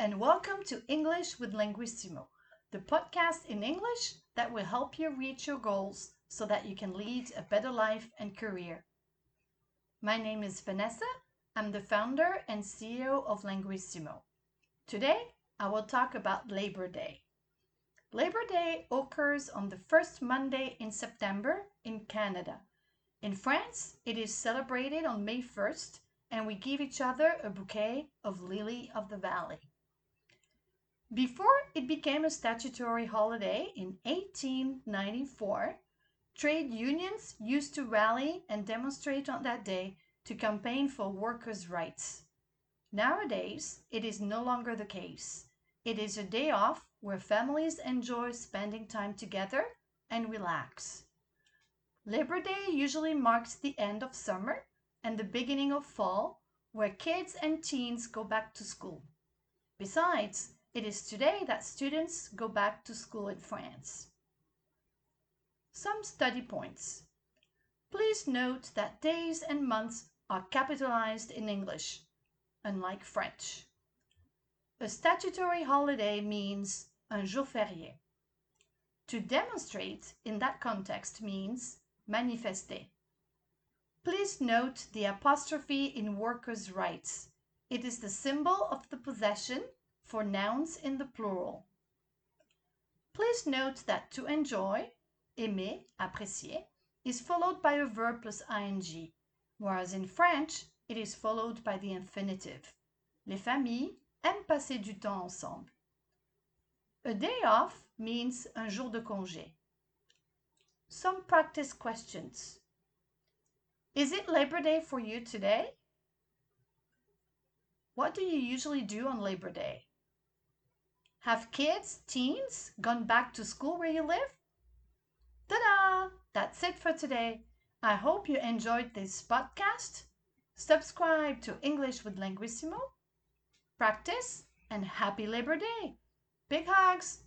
and welcome to English with Linguissimo, the podcast in English that will help you reach your goals so that you can lead a better life and career. My name is Vanessa. I'm the founder and CEO of Linguissimo. Today, I will talk about Labor Day. Labor Day occurs on the first Monday in September in Canada. In France, it is celebrated on May 1st, and we give each other a bouquet of lily of the valley. Before it became a statutory holiday in 1894, trade unions used to rally and demonstrate on that day to campaign for workers' rights. Nowadays, it is no longer the case. It is a day off where families enjoy spending time together and relax. Labor Day usually marks the end of summer and the beginning of fall, where kids and teens go back to school. Besides, it is today that students go back to school in France. Some study points. Please note that days and months are capitalized in English, unlike French. A statutory holiday means un jour férié. To demonstrate in that context means manifester. Please note the apostrophe in workers' rights. It is the symbol of the possession for nouns in the plural. Please note that to enjoy, aimer, apprécier, is followed by a verb plus ing, whereas in French, it is followed by the infinitive. Les familles aiment passer du temps ensemble. A day off means un jour de congé. Some practice questions. Is it Labor Day for you today? What do you usually do on Labor Day? Have kids, teens, gone back to school where you live? Ta-da! That's it for today. I hope you enjoyed this podcast. Subscribe to English with Linguissimo. Practice and happy Labor Day. Big hugs!